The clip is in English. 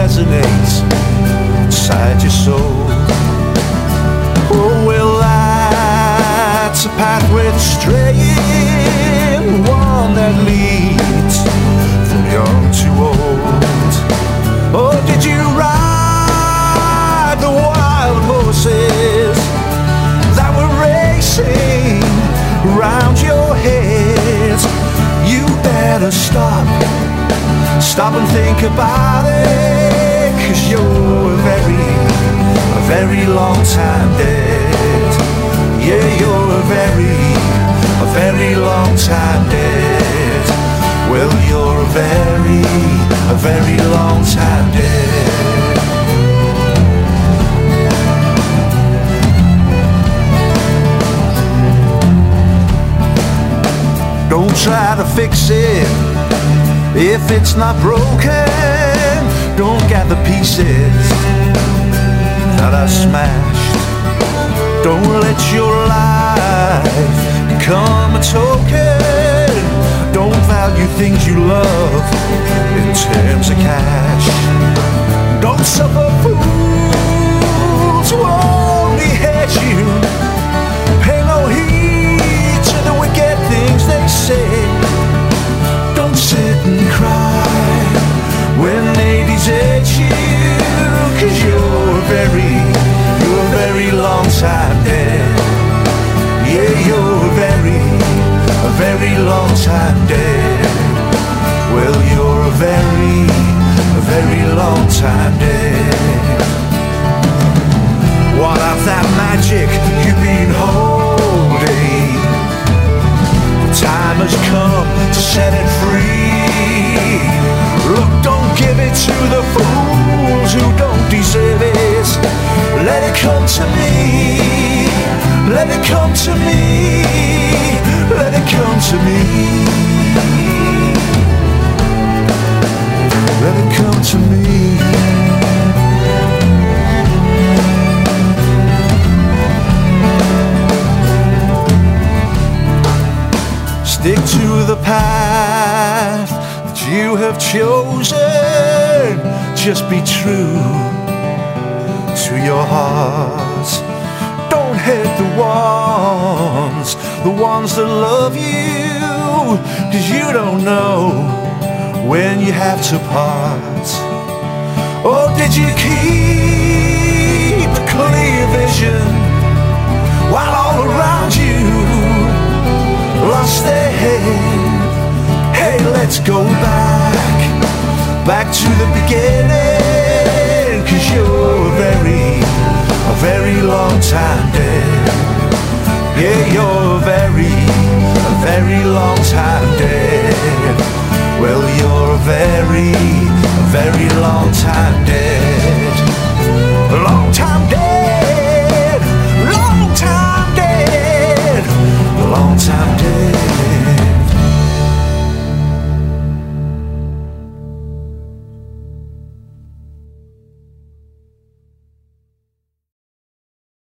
resonates inside your soul. Oh, well, that's a path worth straying, one that leads from young to old. Oh, did you ride the wild horses that were racing round your head? You better stop, stop and think about it, cause you're a very, a very long time dead. Yeah, you're a very, a very long time dead. Well, you're a very, a very long time dead. Don't try to fix it if it's not broken. Don't gather pieces that are smashed. Don't let your life become a token. Don't value things you love in terms of cash. Don't suffer fools time dead. Well, you're a very, very long time dead. What of that magic you've been holding? The time has come to set it free. Look, don't give it to the fools who don't deserve it. Let it come to me. Let it come to me. To me. Let it come to me. Stick to the path that you have chosen. Just be true to your heart. Don't hit the ones, the ones that love you. Cause you don't know when you have to part. Or did you keep a clear vision while all around you lost their head? Hey, let's go back, back to the beginning. Cause you're a very, a very long time dead. very long time dead. Well, you're